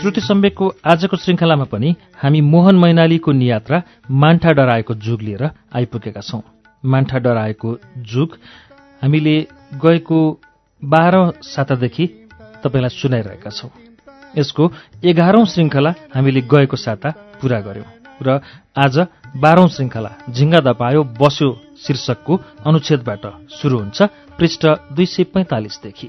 श्रुति सम्वेकको आजको श्रृङ्खलामा पनि हामी मोहन मैनालीको नियात्रा मान्ठा डराएको जुग लिएर आइपुगेका छौं। मान्ठा डराएको जुग हामीले गएको बाह्र सातादेखि तपाईँलाई सुनाइरहेका छौं। यसको एघारौं श्रृङ्खला हामीले गएको साता पूरा गर्यौं र आज बाह्रौं श्रृङ्खला झिङ्गा दपायो बस्यो शीर्षकको अनुच्छेदबाट सुरु हुन्छ पृष्ठ दुई सय पैंतालिसदेखि।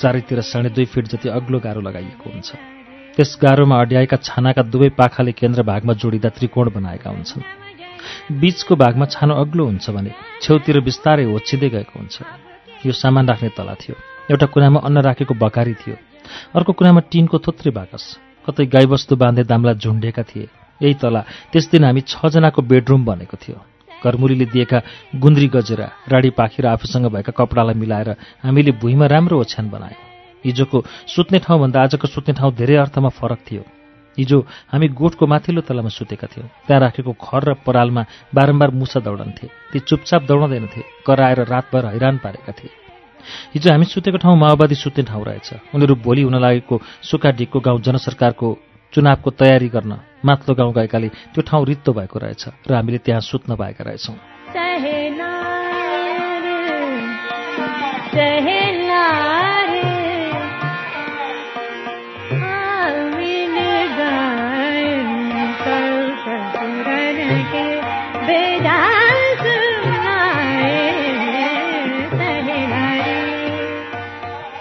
चारैतिर साढे दुई फिट जति अग्लो गाह्रो लगाइएको हुन्छ। त्यस गाह्रोमा अड्याएका छानाका दुवै पाखाले केन्द्र भागमा जोडिँदा त्रिकोण बनाएका हुन्छन्। बीचको भागमा छानो अग्लो हुन्छ भने छेउतिर बिस्तारै होच्छिँदै गएको हुन्छ। यो सामान राख्ने तला थियो। एउटा कुनामा अन्न राखेको बकारी थियो। अर्को कुनामा टिनको थोत्रे बाकस। कतै गाईबस्तु बाँधे दामला झुन्डेका थिए। यही तला त्यस दिन हामी छजनाको बेडरुम बनेको थियो। घरमुलीले दिएका गुन्द्री गजेरा राडी पाखी र आफूसँग भएका कपडालाई मिलाएर हामीले भुइँमा राम्रो ओछ्यान बनायौँ। हिजोको सुत्ने ठाउँभन्दा आजको सुत्ने ठाउँ धेरै अर्थमा फरक थियो। हिजो हामी गोठको माथिल्लो तलामा सुतेका थियौँ। त्यहाँ राखेको खर र परालमा बारम्बार मुसा दौडन्थे ती चुपचाप दौडँदैनथे कराएर रातभर हैरान पारेका थिए। हिजो हामी सुतेको ठाउँ माओवादी सुत्ने ठाउँ रहेछ। उनीहरू भोलि हुन लागेको सुक्खा डिकको गाउँ जनसरकारको चुनावको तयारी गर्न माथिल्लो गाउँ गएकाले त्यो ठाउँ रित्तो भएको रहेछ र हामीले त्यहाँ सुत्न पाएका रहेछौँ।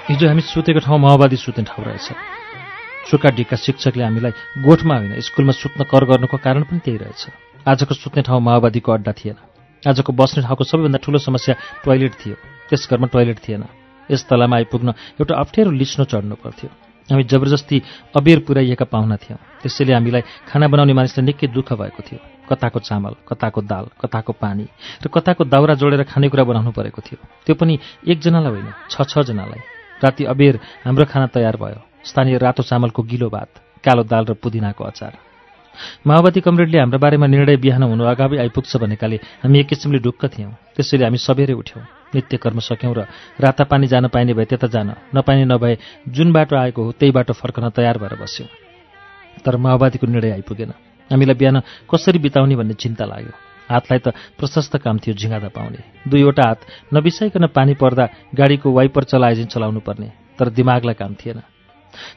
हिजो हामी सुतेको ठाउँ माओवादी सुत्ने ठाउँ रहेछ। सुक्खा डिक्का शिक्षकले हामीलाई गोठमा होइन स्कुलमा सुत्न कर गर्नुको कारण पनि त्यही रहेछ। आजको सुत्ने ठाउँ माओवादीको अड्डा थिएन। आजको बस्ने ठाउँको सबैभन्दा ठूलो समस्या टोयलेट थियो। त्यस घरमा टोयलेट थिएन। यस तलामा आइपुग्न एउटा अप्ठ्यारो लिस्नो चढ्नु पर्थ्यो। हामी जबरजस्ती अबेर पुर्याइएका पाहुना थियौँ। त्यसैले हामीलाई खाना बनाउने मानिसलाई निकै दुःख भएको थियो। कताको चामल कताको दाल कताको पानी र कताको दाउरा जोडेर खानेकुरा बनाउनु परेको थियो। त्यो पनि एकजनालाई होइन छ छजनालाई राति अबेर हाम्रो खाना तयार भयो। स्थानीय रातो चामलको गिलो भात कालो दाल र पुदिनाको अचार। माओवादी कमरेडले हाम्रो बारेमा निर्णय बिहान हुनु अगावै आइपुग्छ भनेकाले हामी एक किसिमले ढुक्क थियौँ। त्यसैले हामी सबेरै उठ्यौँ। नित्य कर्म सक्यौँ र राता पानी जान पाइने भए त्यता जान नपाइने नभए जुन बाटो आएको हो त्यही बाटो फर्कन तयार भएर बस्यौँ। तर माओवादीको निर्णय आइपुगेन। हामीलाई बिहान कसरी बिताउने भन्ने चिन्ता लाग्यो। हातलाई त प्रशस्त काम थियो झिँगादा पाउने। दुईवटा हात नबिसाइकन पानी पर्दा गाडीको वाइपर चलाएझिन चलाउनु पर्ने तर दिमागलाई काम थिएन।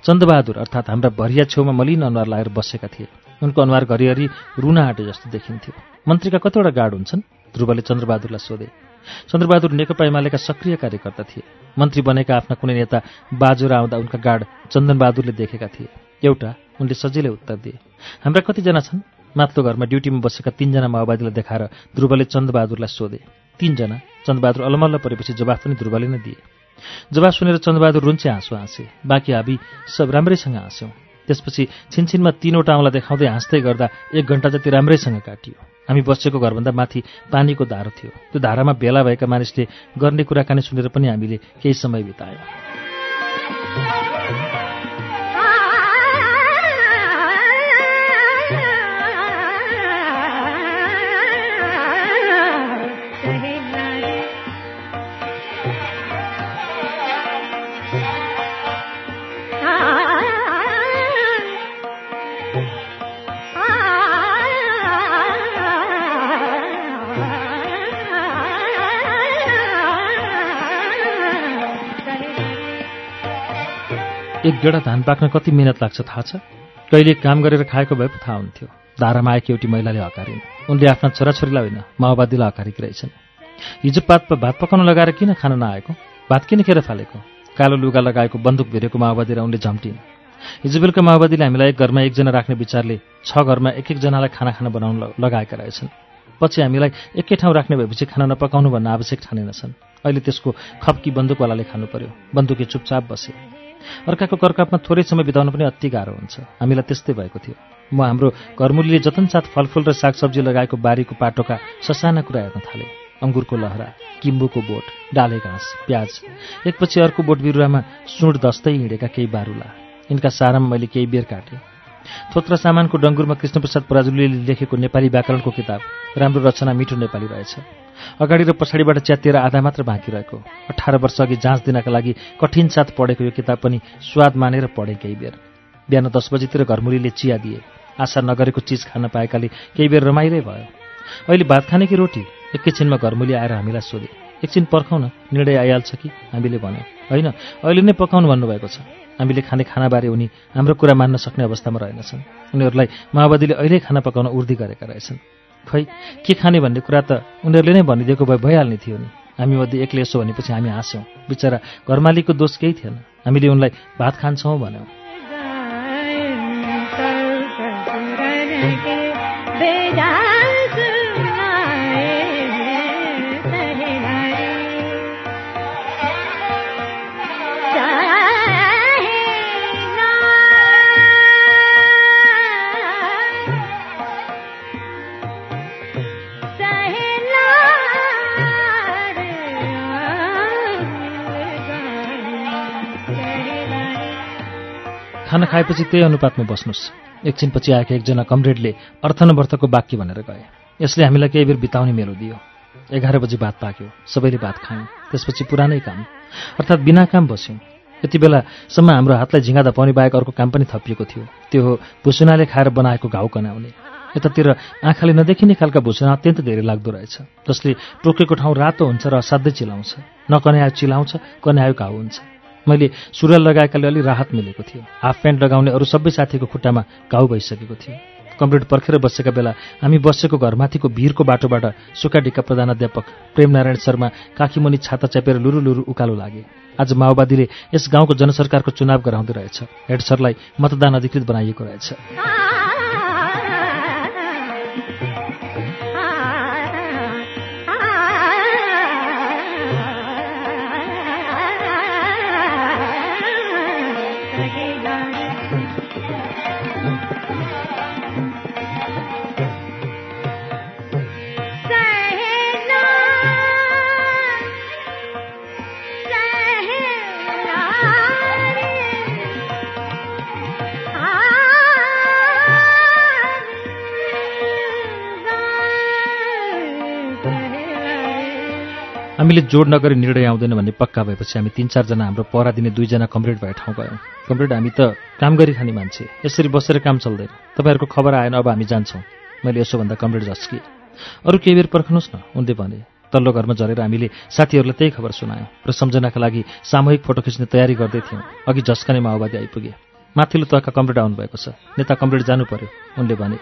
चन्दबहादुर अर्थात् हाम्रा भरिया छेउमा मलिन अनुहार लगाएर बसेका थिए। उनको अनुहार घरिघरि रुन आँटे जस्तो देखिन्थ्यो। मन्त्रीका कतिवटा गार्ड हुन्छन्? ध्रुवले चन्द्रबहादुरलाई सोधे। चन्द्रबहादुर नेकपा एमालेका सक्रिय कार्यकर्ता थिए। मन्त्री बनेका आफ्ना कुनै नेता बाजुर आउँदा उनका गार्ड चन्दनबहादुरले देखेका थिए। एउटा उनले सजिलै उत्तर दिए। हाम्रा कतिजना छन्? माथिल्लो घरमा ड्युटीमा बसेका तीनजना माओवादीलाई देखाएर ध्रुवले चन्दबहादुरलाई सोधे। तीनजना? चन्दबहादुर अलमल्ल परेपछि जवाफ पनि ध्रुवले नै दिए। जवाफ सुनेर चन्दबहादुर रुन्चे हाँसो हाँसे। बाँकी हामी सब राम्रैसँग हाँस्यौँ। त्यसपछि छिनछिनमा तीनवटा औँला देखाउँदै हाँस्दै गर्दा एक घन्टा जति राम्रैसँग काटियो। हामी बसेको घरभन्दा माथि पानीको धारो थियो। त्यो धारामा भेला भएका मानिसले गर्ने कुराकानी सुनेर पनि हामीले केही समय बितायौँ। एक गेडा धान पाक्न कति मिहिनेत लाग्छ थाहा छ? कहिले काम गरेर खाएको भए पो थाहा हुन्थ्यो। धारामा आएकी एउटी महिलाले हकारिन् उनले आफ्ना छोराछोरीलाई होइन माओवादीलाई हकारेकी रहेछन् हिजो पात भात पकाउन लगाएर किन खान नआएको? भात किन खेर फालेको? कालो लुगा लगाएको बन्दुक भेरेको माओवादीलाई उनले झम्टिन्। हिजो बेलुका माओवादीले हामीलाई एक घरमा एकजना राख्ने विचारले छ घरमा एक एकजनालाई खाना खाना बनाउन लगाएका रहेछन्। पछि हामीलाई एकै ठाउँ राख्ने भएपछि खाना नपकाउनु भन्न आवश्यक ठानेनछन्। अहिले त्यसको खप्की बन्दुकवालाले खानु पर्यो। बन्दुकी चुपचाप बसे। अर्काको करकापमा थोरै समय बिताउन पनि अति गाह्रो हुन्छ। हामीलाई त्यस्तै भएको थियो। म हाम्रो घरमुलीले जतनसाथ फलफुल र सागसब्जी लगाएको बारीको पाटोका ससाना कुरा हेर्न थालेँ। अङ्गुरको लहरा किम्बुको बोट डाले घाँस प्याज एकपछि अर्को बोट बिरुवामा सुँड दस्दै हिँडेका केही बारुला। यिनका सारामा मैले केही बेर काटेँ। थोत्रा सामानको डङ्गुरमा कृष्णप्रसाद पराजुलीले लेखेको नेपाली व्याकरणको किताब। राम्रो रचना मिठो नेपाली रहेछ। अगाडि र पछाडिबाट च्यातिएर आधा मात्र बाँकी रहेको। अठार वर्ष अघि जाँच दिनका लागि कठिन साथ पढेको यो किताब पनि स्वाद मानेर पढेँ केही बेर। बिहान दस बजीतिर घरमुलीले चिया दिए। आशा नगरेको चिज खान पाएकाले केही बेर रमाइलै भयो। अहिले भात खाने कि रोटी? एकैछिनमा घरमुली आएर हामीलाई सोधे। एकछिन पर्खाउन निर्णय आइहाल्छ कि? हामीले भन्यौँ होइन अहिले नै पकाउनु भन्नुभएको छ। हामीले खाने खानाबारे उनी हाम्रो कुरा मान्न सक्ने अवस्थामा रहेनछन्। उनीहरूलाई माओवादीले अहिले खाना पकाउन उर्दी गरेका रहेछन्। खै के खाने भन्ने कुरा त उनीहरूले नै भनिदिएको भए भइहाल्ने थियो नि। हामी मध्ये एकले यसो भनेपछि हामी हाँस्यौँ। बिचरा घरमालिकको दोष केही थिएन। हामीले उनलाई भात खान्छौँ भन्यौँ। खाना खाएपछि त्यही अनुपातमा बस्नुहोस् एकछिनपछि आएका एकजना कमरेडले अर्थनवर्थको बाक्य भनेर गए। यसले हामीलाई केही बेर बिताउने मेलो दियो। एघार बजी भात पाक्यो। सबैले भात खायौँ। त्यसपछि पुरानै काम। अर्थात् बिना काम बस्यौँ। यति बेलासम्म हाम्रो हातलाई झिङ्गा धपाउने बाहेक अर्को काम पनि थपिएको थियो। त्यो हो भुसुनाले खाएर बनाएको घाउ कनाउने। यतातिर आँखाले नदेखिने खालका भुसुना अत्यन्त धेरै लाग्दो रहेछ। जसले टोकेको ठाउँ रातो हुन्छ र असाध्यै चिलाउँछ। नकन्यायो चिलाउँछ कन्यायो घाउ हुन्छ। मैले सुरुवाल लगाएकाले अलि राहत मिलेको थियो। हाफ प्यान्ट लगाउने अरू सबै साथीको खुट्टामा घाउ भइसकेको थियो। कमरेड पर्खेर बसेका बेला हामी बसेको घरमाथिको भिरको बाटोबाट सुकाडिका प्रधानाध्यापक प्रेमनारायण शर्मा काखीमुनि छाता च्यापेर लुरु लुरु उकालो लागे। आज माओवादीले यस गाउँको जनसरकारको चुनाव गराउँदै रहेछ। हेड सरलाई मतदान अधिकृत बनाइएको रहेछ। हामीले जोड नगरी निर्णय आउँदैन भन्ने पक्का भएपछि हामी तिन चारजना हाम्रो पहरा दिने दुईजना कमरेड भए ठाउँ गयौँ। कमरेड हामी त काम गरी खाने मान्छे यसरी बसेर काम चल्दैन। तपाईँहरूको खबर आएन अब हामी जान्छौँ। मैले यसो भन्दा कमरेड झस्किएँ। अरू केही बेर पर्खनुहोस् न उनले भने। तल्लो घरमा झरेर हामीले साथीहरूलाई त्यही खबर सुनायौँ। र सम्झनाका लागि सामूहिक फोटो खिच्ने तयारी गर्दै थियौँ। अघि झस्कने माओवादी आइपुगे। माथिल्लो तहका कमरेड आउनुभएको छ। नेता कमरेड जानु पर्यो उनले भने।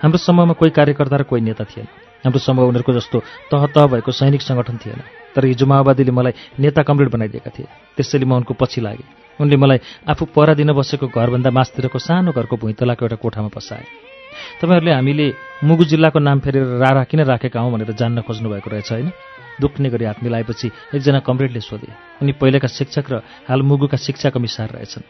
हाम्रो समूहमा कोही कार्यकर्ता र कोही नेता थिएन। हाम्रो समूह उनीहरूको जस्तो तह तह भएको सैनिक सङ्गठन थिएन। तर हिजो माओवादीले मलाई नेता कमरेड बनाइदिएका थिए। त्यसैले म उनको पछि लागेँ। उनले मलाई आफू परा दिन बसेको घरभन्दा मासतिरको सानो घरको भुइँतलाको एउटा कोठामा बसाए तपाईँहरूले हामीले मुगु जिल्लाको नाम फेरेर रारा किन राखेका हौँ भनेर जान्न खोज्नु भएको रहेछ होइन? दुख्ने गरी हात मिलाएपछि एकजना कमरेडले सोधे। उनी पहिलेका शिक्षक र हाल मुगुका शिक्षा कमिसार रहेछन्।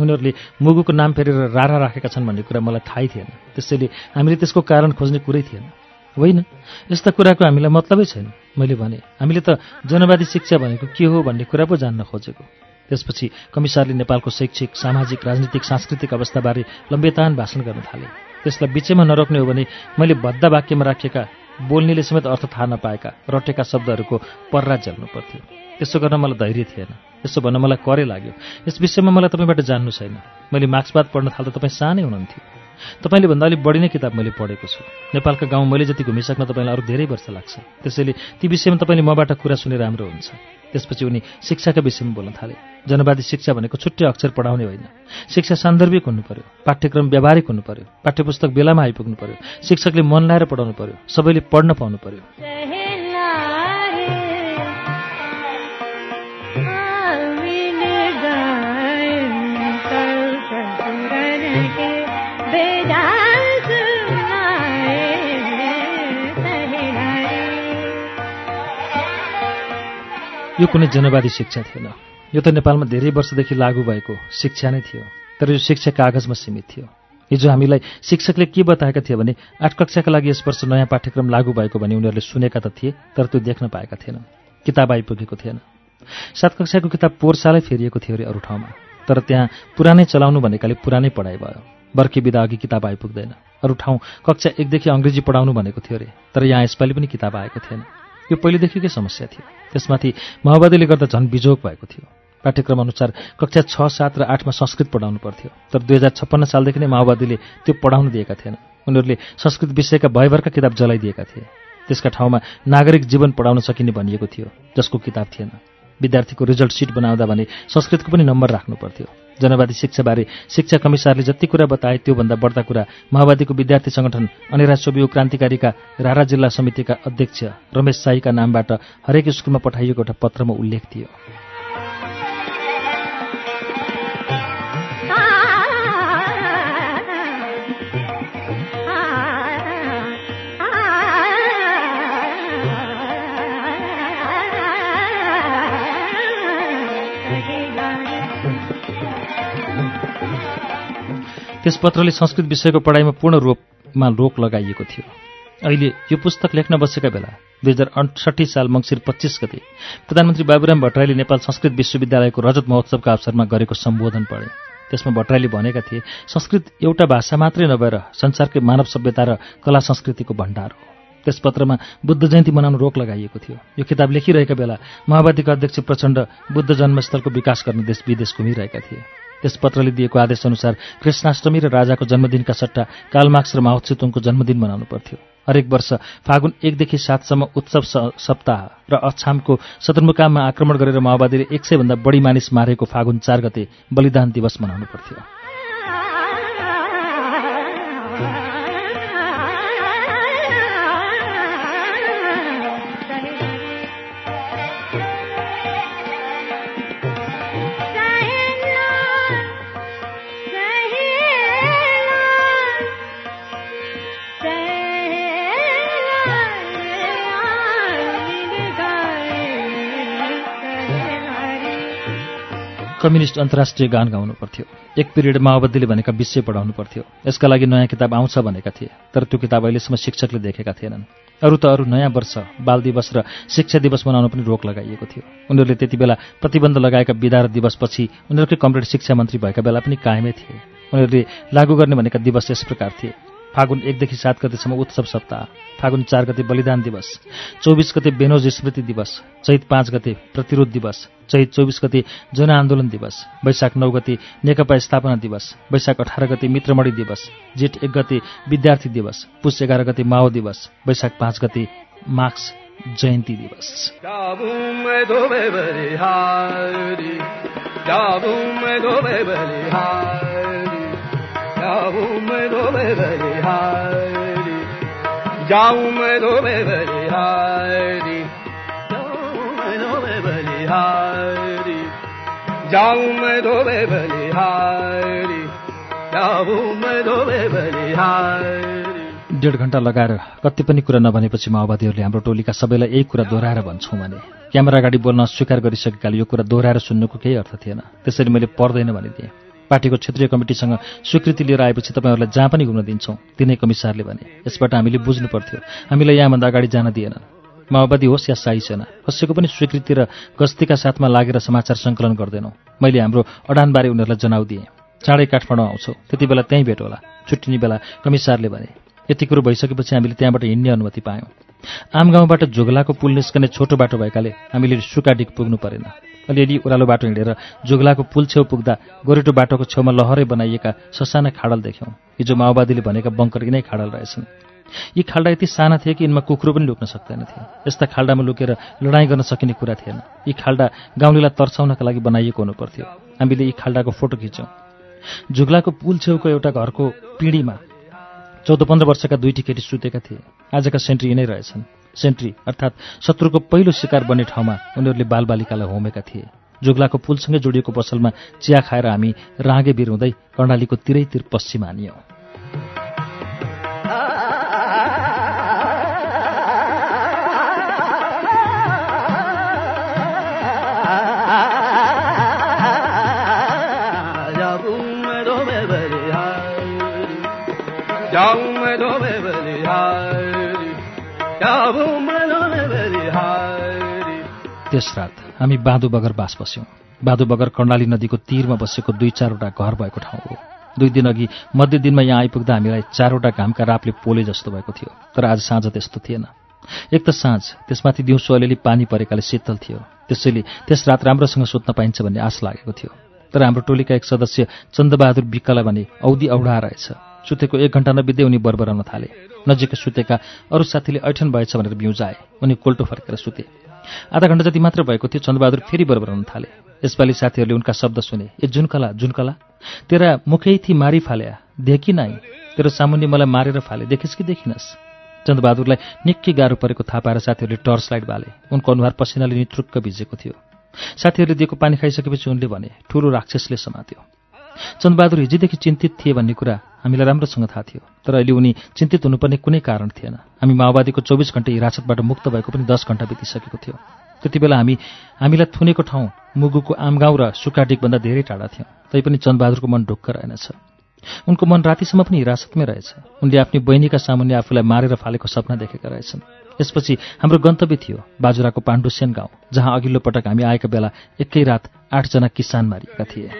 उनीहरूले मुगुको नाम फेरेर रारा राखेका छन् भन्ने कुरा मलाई थाहै थिएन। त्यसैले हामीले त्यसको कारण खोज्ने कुरै थिएन। होइन? यस्ता कुराको हामीलाई मतलबै छैन। मैले भने हामीले त जनवादी शिक्षा भनेको के हो भन्ने कुरा पो जान्न खोजेको। त्यसपछि कमिसारले नेपालको शैक्षिक सामाजिक राजनीतिक सांस्कृतिक अवस्थाबारे लम्बेतान भाषण गर्न थाले। त्यसलाई बिचैमा नरोक्ने हो भने मैले भद्दा वाक्यमा राखेका बोल्नेले समेत अर्थ थाहा नपाएका रटेका शब्दहरूको पर्रा झेल्नु पर्थ्यो। त्यसो गर्न मलाई धैर्य थिएन। यसो भन्न मलाई करे लाग्यो। यस विषयमा मलाई तपाईँबाट जान्नु छैन। मैले मार्क्सवाद पढ्न थाल्दा तपाईँ सानै हुनुहुन्थ्यो। तपाईँले भन्दा अलिक बढी नै किताब मैले पढेको छु। नेपालका गाउँ मैले जति घुमिसक्न तपाईँलाई अरू धेरै वर्ष लाग्छ। त्यसैले ती विषयमा तपाईँले मबाट कुरा सुने राम्रो हुन्छ। त्यसपछि उनी शिक्षाका विषयमा बोल्न थाले। जनवादी शिक्षा भनेको छुट्टै अक्षर पढाउने होइन। शिक्षा सान्दर्भिक हुनु पर्यो पाठ्यक्रम व्यावहारिक हुनु पर्यो पाठ्यपुस्तक बेलामा आइपुग्नु पर्यो शिक्षकले मन लाएर पढाउनु पर्यो सबैले पढ्न पाउनु पर्यो यो कुनै जनवादी शिक्षा थिएन। यो त नेपालमा धेरै वर्षदेखि लागू भएको शिक्षा नै थियो तर यो शिक्षा कागजमा सीमित थियो। हिजो हामीलाई शिक्षकले के बताएका थिए भने आठ कक्षाका लागि यस वर्ष नयाँ पाठ्यक्रम लागू भएको भने उनीहरूले सुनेका त थिए तर त्यो देख्न पाएका थिएनन्। किताब आइपुगेको थिएन। सात कक्षाको किताब पोहोर सालै फेरिएको थियो अरे अरू ठाउँमा तर त्यहाँ पुरानै चलाउनु भनेकाले पुरानै पढाइ भयो। बर्खे बिदा अघि किताब आइपुग्दैन। अरू ठाउँ कक्षा एकदेखि अङ्ग्रेजी पढाउनु भनेको थियो अरे तर यहाँ यसपालि पनि किताब आएको थिएन। यो पहिलेदेखिकै समस्या थियो? त्यसमाथि माओवादीले गर्दा झन् बिजोग भएको थियो। पाठ्यक्रम अनुसार कक्षा छ सात र आठमा संस्कृत पढाउनु पर्थ्यो। तर दुई हजार छप्पन्न सालदेखि नै माओवादीले त्यो पढाउन दिएका थिएन। उनीहरूले संस्कृत विषयका भयभरका किताब जलाइदिएका थिए। त्यसका ठाउँमा नागरिक जीवन पढाउन सकिने भनिएको थियो जसको किताब थिएन। विद्यार्थीको रिजल्ट सिट बनाउँदा भने संस्कृतको पनि नम्बर राख्नु पर्थ्यो। जनवादी शिक्षाबारे शिक्षा कमिसारले जति कुरा बताए त्योभन्दा बढ्ता कुरा माओवादीको विद्यार्थी संगठन अनेरा सोबियो क्रान्तिकारीका रारा जिल्ला समितिका अध्यक्ष रमेश साईका नामबाट हरेक स्कुलमा पठाइएको एउटा पत्रमा उल्लेख थियो। त्यस पत्रले संस्कृत विषयको पढाइमा पूर्ण रूपमा रोक लगाइएको थियो। अहिले यो पुस्तक लेख्न बसेका बेला दुई हजार अडसट्ठी साल मङ्सिर पच्चिस गते प्रधानमन्त्री बाबुराम भट्टराईले नेपाल संस्कृत विश्वविद्यालयको रजत महोत्सवका अवसरमा गरेको सम्बोधन पढे। त्यसमा भट्टराईले भनेका थिए संस्कृत एउटा भाषा मात्रै नभएर संसारकै मानव सभ्यता र कला संस्कृतिको भण्डार हो। त्यस पत्रमा बुद्ध जयन्ती मनाउन रोक लगाइएको थियो। यो किताब लेखिरहेका बेला माओवादीका अध्यक्ष प्रचण्ड बुद्ध जन्मस्थलको विकास गर्न देश विदेश घुमिरहेका थिए। त्यस पत्रले दिएको आदेशअनुसार कृष्णाष्टमी र राजाको जन्मदिनका सट्टा कालमार्क्स र माओत्सेतुङको जन्मदिन मनाउनु पर्थ्यो। हरेक वर्ष फागुन एकदेखि सातसम्म उत्सव सप्ताह र अछामको सदरमुकाममा आक्रमण गरेर माओवादीले एक सयभन्दा बढी मानिस मारेको फागुन चार गते बलिदान दिवस मनाउनु पर्थ्यो। कम्युनिस्ट अन्तर्राष्ट्रिय गान गाउनु पर्थ्यो। एक पिरियड माओवादीले भनेका विषय पढाउनु पर्थ्यो। यसका लागि नयाँ किताब आउँछ भनेका थिए तर त्यो किताब अहिलेसम्म शिक्षकले देखेका थिएनन्। अरू त अरू नयाँ वर्ष बाल दिवस र शिक्षा दिवस मनाउन पनि रोक लगाइएको थियो। उनीहरूले त्यति बेला प्रतिबन्ध लगाएका विदा र दिवसपछि उनीहरूकै कमरेड शिक्षा मन्त्री भएका बेला पनि कायमै थिए। उनीहरूले लागू गर्ने भनेका दिवस यस प्रकार थिए। फागुन एकदेखि सात गतेसम्म उत्सव सप्ताह फागुन चार गते बलिदान दिवस चौबिस गते बेनोज स्मृति दिवस चैत पाँच गते प्रतिरोध दिवस चैत चौबिस गते जनआन्दोलन दिवस वैशाख नौ गते नेकपा स्थापना दिवस वैशाख अठार गते मित्रमणि दिवस जेठ एक गते विद्यार्थी दिवस पुष एघार गते माओ दिवस वैशाख पाँच गते मार्क्स जयन्ती दिवस। डेढ घण्टा लगाएर कति पनि कुरा नभनेपछि माओवादीहरूले हाम्रो टोलीका सबैलाई यही कुरा दोहोऱ्याएर भन्छौँ भने क्यामेरा अगाडि बोल्न स्वीकार गरिसकेकाले यो कुरा दोहोऱ्याएर सुन्नुको केही अर्थ थिएन। त्यसरी मैले पर्दैन भनिदिएँ। पार्टीको क्षेत्रीय कमिटीसँग स्वीकृति लिएर आएपछि तपाईँहरूलाई जहाँ पनि घुम्न दिन्छौँ तिनै कमिसारले भने। यसबाट हामीले बुझ्नु पर्थ्यो। हामीलाई यहाँभन्दा अगाडि जान दिएन। माओवादी होस् या साई सेना कसैको पनि स्वीकृति र गस्तीका साथमा लागेर समाचार सङ्कलन गर्दैनौँ। मैले हाम्रो अडानबारे उनीहरूलाई जनाउ दिएँ। चाँडै काठमाडौँ आउँछौ। त्यति बेला त्यहीँ भेट होला। छुट्टिने बेला कमिसारले भने यति कुरो भइसकेपछि हामीले त्यहाँबाट हिँड्ने अनुमति पायौँ। आम गाउँबाट जोगलाको पुल निस्कने छोटो बाटो भएकाले हामीले सुकाडिक पुग्नु परेन। अलिअलि ओह्रालो बाटो हिँडेर जोगलाको पुल छेउ पुग्दा गोरेटो बाटोको छेउमा लहरै बनाइएका ससाना खाडल देख्यौँ। हिजो माओवादीले भनेका बङ्कर यिनै खाडल रहेछन्। यी खाल्डा यति साना थिए कि यिनमा कुकुरो पनि लुक्न सक्दैनथे यस्ता खाल्डामा लुकेर लडाइँ गर्न सकिने कुरा थिएन। यी खाल्डा गाउँलेलाई तर्साउनका लागि बनाइएको हुनुपर्थ्यो। हामीले यी खाल्डाको फोटो खिच्यौँ। जुग्लाको पुल छेउको एउटा घरको पिँढीमा चौध पन्ध्र वर्षका दुईटी केटी सुतेका थिए। आजका सेन्ट्री यिनै रहेछन्। सेन्ट्री अर्थात् शत्रुको पहिलो शिकार बन्ने ठाउँमा उनीहरूले बालबालिकालाई होमेका थिए। जुग्लाको पुलसँगै जोडिएको पसलमा चिया खाएर हामी राँगे बिर हुँदै कर्णालीको तिरैतिर पश्चिम हानियौँ। त्यस रात हामी बाँधु बगर बास बस्यौँ। बाँधु बगर कर्णाली नदीको तीरमा बसेको दुई चारवटा घर भएको ठाउँ हो। दुई दिन अघि मध्य दिनमा यहाँ आइपुग्दा हामीलाई चारवटा घामका रापले पोले जस्तो भएको थियो तर आज साँझ त्यस्तो थिएन। एक त साँझ त्यसमाथि दिउँसो अलिअलि पानी परेकाले शीतल थियो। त्यसैले त्यस रात राम्रोसँग सुत्न पाइन्छ भन्ने आश लागेको थियो। तर हाम्रो टोलीका एक सदस्य चन्दबहादुर विक्कलाई भने औधी औडा रहेछ। सुतेको एक घन्टा नबित्दै उनी बरबराउन थाले। नजिकै सुतेका अरू साथीले ऐठन भएछ भनेर बिउजाए उनी कोल्टो फर्केर सुते। आधा घन्टा जति मात्र भएको थियो चन्दबहादुर फेरि बरबराउन थाले। यसपालि साथीहरूले उनका शब्द सुने। ए जुनकला जुनकला तेरा मुखै थी मारी फाल्या। देखि नाइ। तेरो सामुन्ने मलाई मारेर फाले। देखिस् कि देखिनस्? चन्दबहादुरलाई निकै गाह्रो परेको थाहा पाएर साथीहरूले टर्च लाइट बाले। उनको अनुहार पसिनाले निट्रुक्क भिजेको थियो। साथीहरूले दिएको पानी खाइसकेपछि उनले भने ठुलो राक्षसले समात्यो। चन्दबहादुर हिजोदेखि चिन्तित थिए भन्ने कुरा हामीलाई राम्रोसँग थाहा थियो। तर अहिले उनी चिन्तित हुनुपर्ने कुनै कारण थिएन। हामी माओवादीको चौबिस घन्टे हिरासतबाट मुक्त भएको पनि दस घन्टा बितिसकेको थियो। त्यति बेला हामी हामीलाई थुनेको ठाउँ मुगुको आमगाउँ र सुकाडिकभन्दा धेरै टाढा थियौँ। तैपनि चन्दबहादुरको मन ढुक्क रहेनछ। उनको मन रातिसम्म पनि हिरासतमै रहेछ। उनले आफ्नी बहिनीका सामुन्ने आफूलाई मारेर फालेको सपना देखेका रहेछन्। यसपछि हाम्रो गन्तव्य थियो बाजुराको पाण्डुसेन गाउँ जहाँ अघिल्लो पटक हामी आएका बेला एकै रात आठजना किसान मारिएका थिए।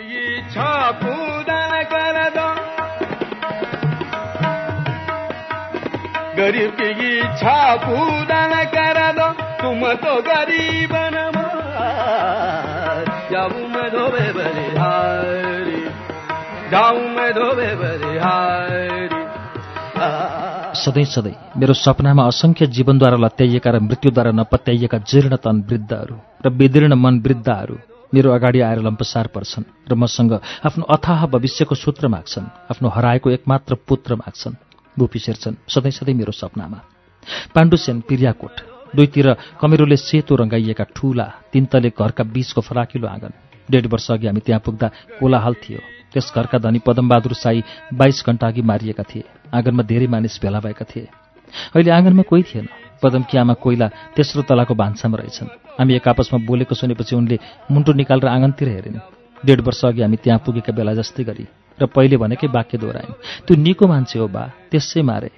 जाऊं मैं धोबे बलिहारी। सधैँ सधैँ मेरो सपनामा असङ्ख्य जीवनद्वारा लत्याइएका र मृत्युद्वारा नपत्याइएका जीर्ण तन वृद्धहरू र विदीर्ण मन वृद्धहरू मेरो अगाडि आएर लम्पसार पर्छन् र मसँग आफ्नो अथाह भविष्यको सूत्र माग्छन् आफ्नो हराएको एकमात्र पुत्र माग्छन्। बुपी सेर्छन् सधैँ सधैँ मेरो सपनामा। पाण्डुसेन पिरियाकोट दुईतिर कमेरोले सेतो रङ्गाइएका ठूला तिनतले घरका बीचको फराकिलो आँगन। डेढ वर्ष अघि हामी त्यहाँ पुग्दा कोलाहल थियो। त्यस घरका धनी पदमबहादुर साई बाइस घण्टा अघि मारिएका थिए। आँगनमा धेरै मानिस भेला भएका थिए। अहिले आँगनमा कोही थिएन। पदमकी आमा कोइला तेस्रो तलाको भान्सामा रहेछन्। हामी एक आपसमा बोलेको सुनेपछि उनले मुन्टो निकालेर आँगनतिर हेरिन्। डेढ वर्ष अघि हामी त्यहाँ पुगेका बेला जस्तै गरी र पहिले भनेकै वाक्य दोहोऱ्याइन् त्यो निको मान्छे हो बा त्यसै मारे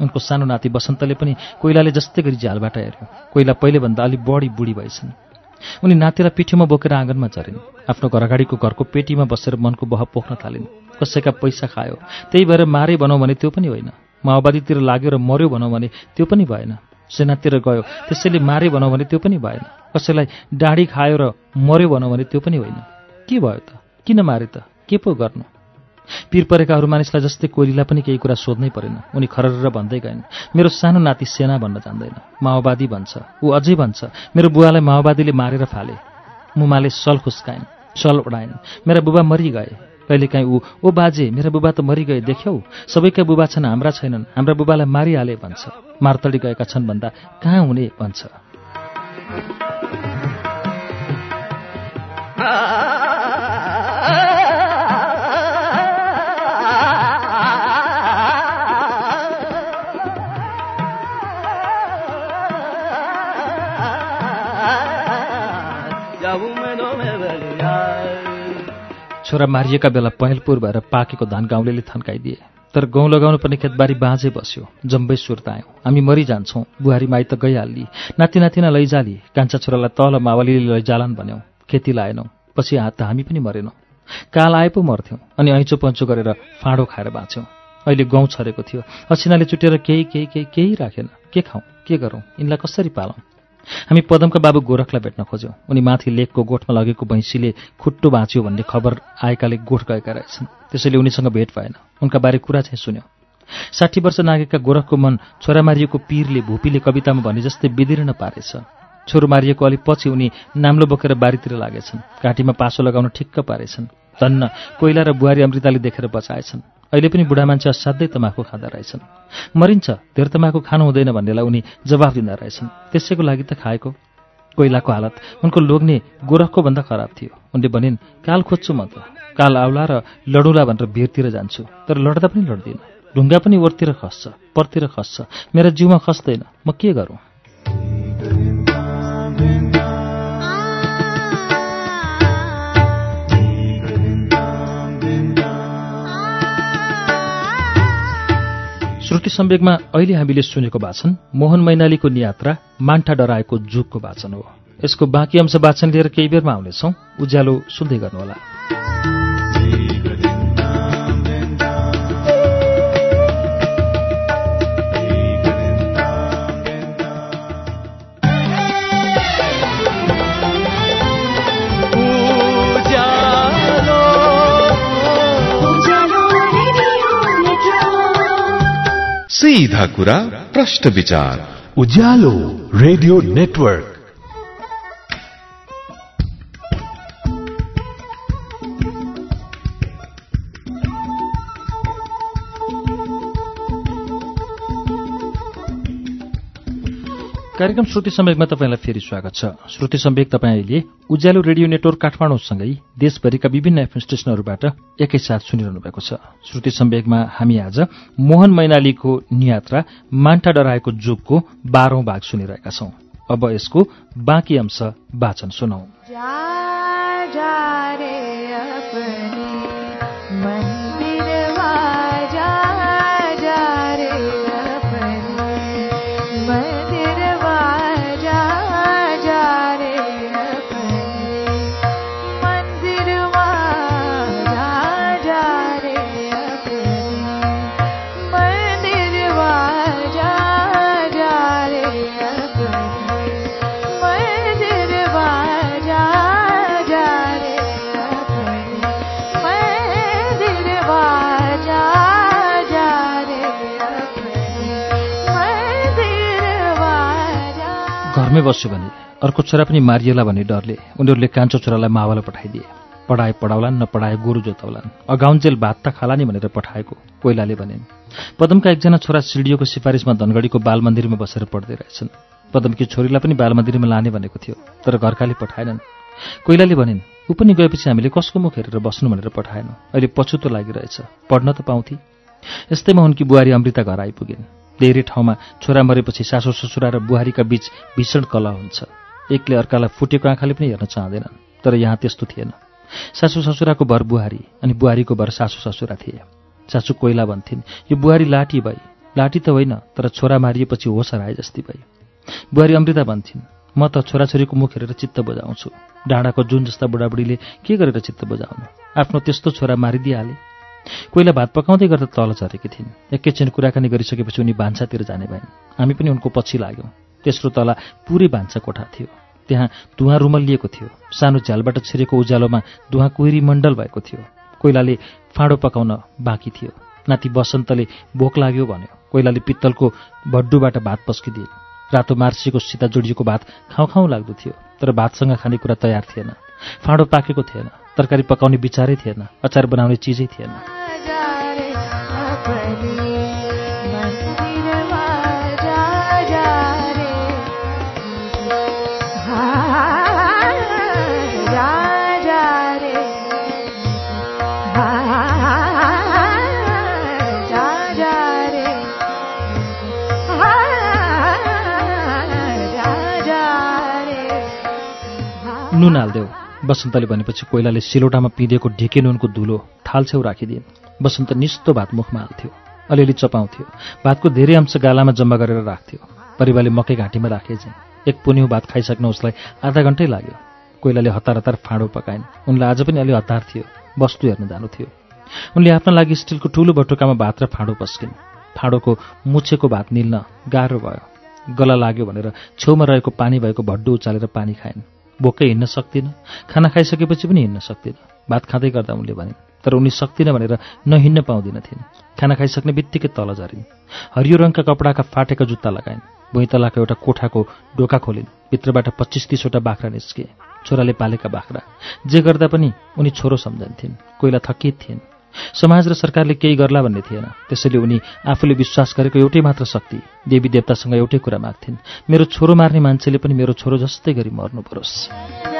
उनको सानो नाति बसन्तले पनि कोइलाले जस्तै गरी झ्यालबाट हेऱ्यो। कोइला पहिलेभन्दा अलिक बढी बुढी भएछन्। उनी नातिलाई पिठीमा बोकेर आँगनमा झरिन्। आफ्नो घर अगाडिको घरको पेटीमा बसेर मनको बह पोख्न थालिन्। कसैका पैसा खायो। त्यही भएर मारै भनौँ भने त्यो पनि होइन। माओवादीतिर लाग्यो र मर्यो भनौँ भने त्यो पनि भएन। सेनातिर गयो त्यसैले मारे भनौँ भने त्यो पनि भएन। कसैलाई डाँडी खायो र मर्यो भनौँ भने त्यो पनि होइन। के भयो त? किन मारे त? के पो गर्नु? पिर परेका अरू मानिसलाई जस्तै कोइलीलाई पनि केही कुरा सोध्नै परेन। उनी खरर भन्दै गइन् मेरो सानो नाति सेना भन्न जान्दैन। माओवादी भन्छ ऊ अझै भन्छ मेरो बुवालाई माओवादीले मारेर फाले। मुमाले सल खुस्काइन् सल उडाइन्। मेरा बुबा मरिगए। कहिलेकाहीँ ऊ ओ बाजे मेरा बुबा त मरिगए देख्यौ? सबैका बुबा छन् हाम्रा छैनन्। हाम्रा बुबालाई मारिहाले भन्छ। मार्तडी गएका छन् भन्दा कहाँ हुने? भन्छ। छोरा मारिएका बेला पहेलपुर भएर पाकेको धान गाउँले थन्काइदिए। तर गहुँ लगाउनु पर्ने खेतबारी बाँझै बस्यो। जम्बै सुर्तायौँ हामी मरिजान्छौँ। बुहारी माई त गइहाल्ली। नाति नातिना लैजाली। कान्छा छोरालाई तल मावलीले लैजालान् भन्यौँ। खेती लाएनौँ। पछि हात त हामी पनि मरेनौँ। काल आए पो मर्थ्यौँ। अनि ऐँचो पञ्चो गरेर फाँडो खाएर बाँच्यौँ। अहिले गहुँ छरेको थियो। असिनाले चुटेर केही केही केही केही राखेन। के खाउँ के गरौँ? यिनलाई कसरी पालौँ? हामी पदमका बाबु गोरखलाई भेट्न खोज्यौँ। उनी माथि लेकको गोठमा लगेको भैँसीले खुट्टो बाँच्यो भन्ने खबर आएकाले गोठ गएका रहेछन्। त्यसैले उनीसँग भेट भएन। उनका बारे कुरा चाहिँ सुन्यौँ। साठी वर्ष नागेका गोरखको मन छोरा मारिएको पीरले भूपीले कवितामा भने जस्तै बिदिरिन पारेछ। छोरो मारिएको अलि पछि उनी नाम्लो बोकेर बारीतिर लागेछन्। घाँटीमा पासो लगाउन ठिक्क पारेछन्। धन्न कोइला र बुहारी अमृताले देखेर बचाएछन्। अहिले पनि बुढा मान्छे असाध्यै तमाखु खाँदा रहेछन्। मरिन्छ धेर तमाखु खानु हुँदैन भन्नेलाई उनी जवाफ दिँदा रहेछन्। त्यसैको लागि त खाएको कोइलाको हालत उनको लोग्ने गोरखको भन्दा खराब थियो। उनले भनिन् काल खोज्छु म त। काल आउला र लडुला भनेर भिरतिर जान्छु। तर लड्दा पनि लड्दिनँ। ढुङ्गा पनि ओरतिर खस्छ परतिर खस्छ। मेरो जिउमा खस्दैन। म के गरौँ? सम्वेकमा अहिले हामीले सुनेको वाचन मोहन मैनालीको नियात्रा मान्ठा डराएको जुगको वाचन हो। यसको बाँकी अंश वाचन लिएर केही बेरमा आउनेछौँ। उज्यालो सुन्दै गर्नुहोला। सीधा कुरा प्रश्न विचार उज्यालो रेडियो नेटवर्क कार्यक्रम श्रुति सम्वेकमा तपाईँलाई फेरि स्वागत छ। श्रुति सम्वेक तपाईँ अहिले उज्यालो रेडियो नेटवर्क काठमाडौँसँगै देशभरिका विभिन्न एफएम स्टेशनहरूबाट एकैसाथ सुनिरहनु भएको छ। श्रुति सम्वेकमा हामी आज मोहन मैनालीको नियात्रा मान्टा डराएको जुगको बाह्रौं भाग सुनिरहेका छौं। अब यसको बाँकी अंश वाचन सुनौ। बस्यो भने अर्को छोरा पनि मारिएला भन्ने डरले उनीहरूले कान्छो छोरालाई मावालाई पठाइदिए। पढाए पढाउलान् न पढाए गोरु जोताउलान्। अगाउन्जेल भात त खाला नि भनेर पठाएको कोइलाले भनिन् पदमका एकजना छोरा सिडियोको सिफारिसमा धनगढीको बाल मन्दिरमा बसेर पढ्दै रहेछन्। पदमकी छोरीलाई पनि बाल मन्दिरमा लाने भनेको थियो तर घरकाले पठाएनन्। कोइलाले भनिन् ऊ पनि गएपछि हामीले कसको मुख हेरेर बस्नु भनेर पठाएन। अहिले पछुतो लागिरहेछ। पढ्न त पाउँथे। यस्तैमा उनकी बुहारी अमृता घर आइपुगिन्। धेरै ठाउँमा छोरा मरेपछि सासु ससुरा र बुहारीका बीच भीषण कलह हुन्छ। एकले अर्कालाई फुटेको आँखाले पनि हेर्न चाहँदैनन् तर यहाँ त्यस्तो थिएन। सासु ससुराको भर बुहारी अनि बुहारीको भर सासु ससुरा थिए। सासु कोइला भन्थिन् यो बुहारी लाठी भई। लाठी त होइन तर छोरा मारिएपछि होस हराए जस्तै भई। बुहारी अमृता भन्थिन् म त छोराछोरीको मुख हेरेर चित्त बुझाउँछु। डाँडाको जुन जस्ता बुढाबुढीले के गरेर चित्त बुझाउनु? आफ्नो त्यस्तो छोरा मारिदिइहाले। कोइला भात पकाउँदै गर्दा तल झरेकी थिइन्। एकैछिन कुराकानी गरिसकेपछि उनी भान्सातिर जाने भइन्। हामी पनि उनको पछि लाग्यौँ। तेस्रो तला पुरै भान्सा कोठा थियो। त्यहाँ धुवाँ रुमलिएको थियो। सानो झ्यालबाट छिरेको उज्यालोमा धुवाँ कुहिरी मण्डल भएको थियो। कोइलाले फाँडो पकाउन बाँकी थियो। नाति बसन्तले भोक लाग्यो भन्यो। कोइलाले पित्तलको भड्डुबाट भात पस्किदिए। रातो मार्सीको सिता जोडिएको भात खाउँ खाउँ लाग्दो थियो। तर भातसँग खानेकुरा तयार थिएन। फाँडो पाकेको थिएन तरकारी पकाउने विचारै थिएन अचार बनाउने चिजै थिएन। नुन हालिदेऊ। बसन्तले भनेपछि कोइलाले सिलौटामा पिँधेको ढिके नुनको धुलो थाल छेउ राखिदिन् बसन्त निस्तो भात मुखमा हाल्थ्यो। अलिअलि चपाउँथ्यो। भातको धेरै अंश गालामा जम्मा गरेर राख्थ्यो। परिवारले मकै घाँटीमा राखे चाहिँ। एक पुन्यु भात खाइसक्न उसलाई आधा घन्टै लाग्यो। कोइलाले हतार हतार फाँडो पकाइन्। उनलाई आज पनि अलि हतार थियो। वस्तु हेर्न जानु थियो। उनले आफ्ना लागि स्टिलको ठुलो बटुकामा भात र फाँडो पस्किन्। फाँडोको मुछेको भात निल्न गाह्रो भयो। गला लाग्यो भनेर छेउमा रहेको पानी भएको भड्डु उचालेर पानी खाइन्। बोकै हिँड्न सक्दिनँ खाना खाइसकेपछि पनि हिँड्न सक्दिनँ भात खाँदै गर्दा उनले भनिन् तर उनी सक्दिनँ भनेर नहिँड्न पाउँदिनथिन् खाना खाइसक्ने बित्तिकै तल झरिन्। हरियो रङका कपडाका फाटेका जुत्ता लगाइन्। भुइँतलाको एउटा कोठाको डोका खोलिन्। भित्रबाट पच्चिस तिसवटा बाख्रा निस्के। छोराले पालेका बाख्रा। जे गर्दा पनि उनी छोरो सम्झन्थिन्। कोहीलाई थकित थिइन्। समाज र सरकारले केही गर्ला भन्ने थिएन। त्यसैले उनी आफूले विश्वास गरेको एउटै मात्र शक्ति देवी देवतासँग एउटै कुरा माग्थिन्। मेरो छोरो मार्ने मान्छेले पनि मेरो छोरो जस्तै गरी मर्नु परोस्।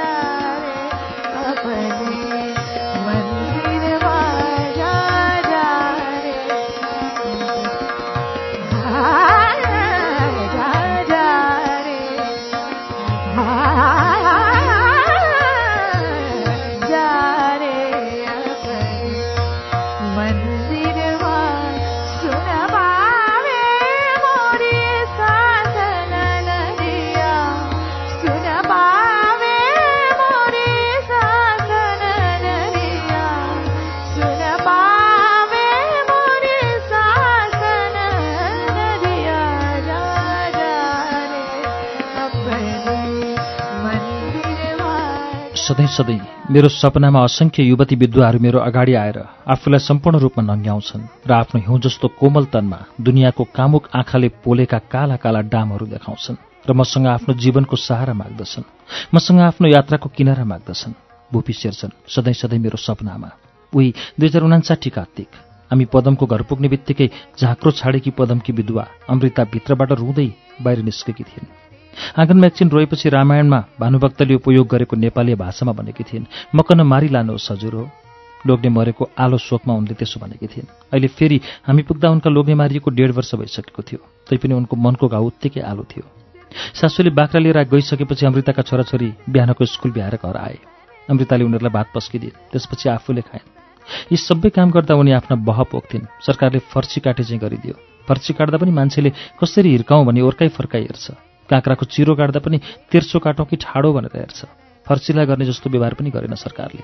सधैँ मेरो सपनामा असङ्ख्य युवती विधुवाहरू मेरो अगाडि आएर आफूलाई सम्पूर्ण रूपमा नङ्ग्याउँछन् र आफ्नो हिउँ जस्तो कोमल तनमा दुनियाँको कामुक आँखाले पोलेका काला काला डामहरू देखाउँछन् र मसँग आफ्नो जीवनको सहारा माग्दछन्। मसँग आफ्नो यात्राको किनारा माग्दछन्। भूपी शेर्छन् सधैँ सधैँ मेरो सपनामा। उही दुई हजार उनासाठी कार्तिक हामी पदमको घर पुग्ने बित्तिकै झाँक्रो छाडेकी पदमकी विधुवा अमृता भित्रबाट रुँदै बाहिर निस्केकी थिइन्। आँगनमा एकछिन रोएपछि रामायणमा भानुभक्तले उपयोग गरेको नेपाली भाषामा भनेकी थिइन् मकन मारिलानुहोस् हजुर हो लोग्ने मरेको आलो शोकमा उनले त्यसो भनेकी थिइन्। अहिले फेरि हामी पुग्दा उनका लोग्ने मारिएको डेढ वर्ष भइसकेको थियो तैपनि उनको मनको घाउ उत्तिकै आलो थियो। सासूले बाख्रा लिएर गइसकेपछि अमृताका छोराछोरी बिहानको स्कुल भ्याएर घर आए। अमृताले उनीहरूलाई भात पस्किदिन् त्यसपछि आफूले खाइन्। यी सबै काम गर्दा उनी आफ्ना बह पोख्थिन् सरकारले फर्सी काटे चाहिँ गरिदियो। फर्सी काट्दा पनि मान्छेले कसरी हिर्काउँ भने ओर्काइ फर्काइ हेर्छ। काँक्राको चिरो काट्दा पनि तेर्सो काटौँ कि ठाडो भनेर हेर्छ। फर्सीलाई गर्ने जस्तो व्यवहार पनि गरेन सरकारले।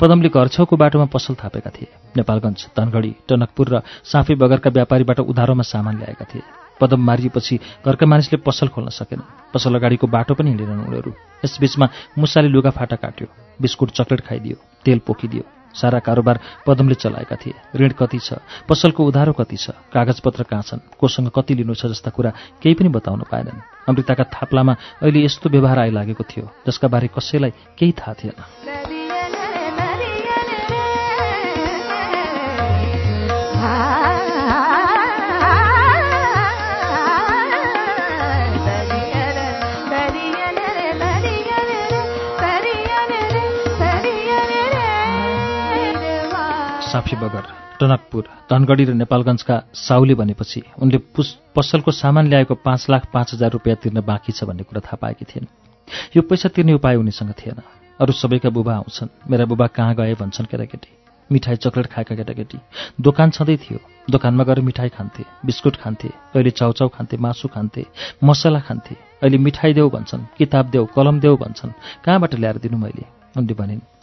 पदमले घर छेउको बाटोमा पसल थापेका थिए। नेपालगञ्ज धनगढी टनकपुर र साफे बगरका व्यापारीबाट उधारोमा सामान ल्याएका थिए। पदम मारिएपछि घरका मानिसले पसल खोल्न सकेन। पसल अगाडिको बाटो पनि हिँडेनन् उनीहरू। यसबीचमा मुसाले लुगाफाटा काट्यो। बिस्कुट चक्लेट खाइदियो। तेल पोखिदियो। सारा कारोबार पदमले चलाएका थिए। ऋण कति छ? पसलको उधारो कति छ? कागजपत्र कहाँ छन्? कोसँग कति लिनु छ जस्ता कुरा केही पनि बताउन पाएनन्। अमृताका थाप्लामा अहिले यस्तो व्यवहार आइलागेको थियो जसका बारे कसैलाई केही थाहा थिएन। साफी बगर टनकपुर धनगढी र नेपालगञ्जका साउली भनेपछि उनले पुस पसलको सामान ल्याएको पाँच लाख पाँच हजार रुपियाँ तिर्न बाँकी छ भन्ने कुरा थाहा पाएकी थिइन्। यो पैसा तिर्ने उपाय उनीसँग थिएन। अरू सबैका बुबा आउँछन्। मेरा बुबा कहाँ गए भन्छन् केटाकेटी। मिठाई चक्लेट खाएका केटाकेटी। दोकान छँदै थियो। दोकानमा गएर मिठाई खान्थे बिस्कुट खान्थे कहिले चाउचाउ खान्थे मासु खान्थे मसला खान्थे। अहिले मिठाई देऊ भन्छन् किताब देऊ कलम देऊ भन्छन्। कहाँबाट ल्याएर दिनु मैले? उनले भनिन्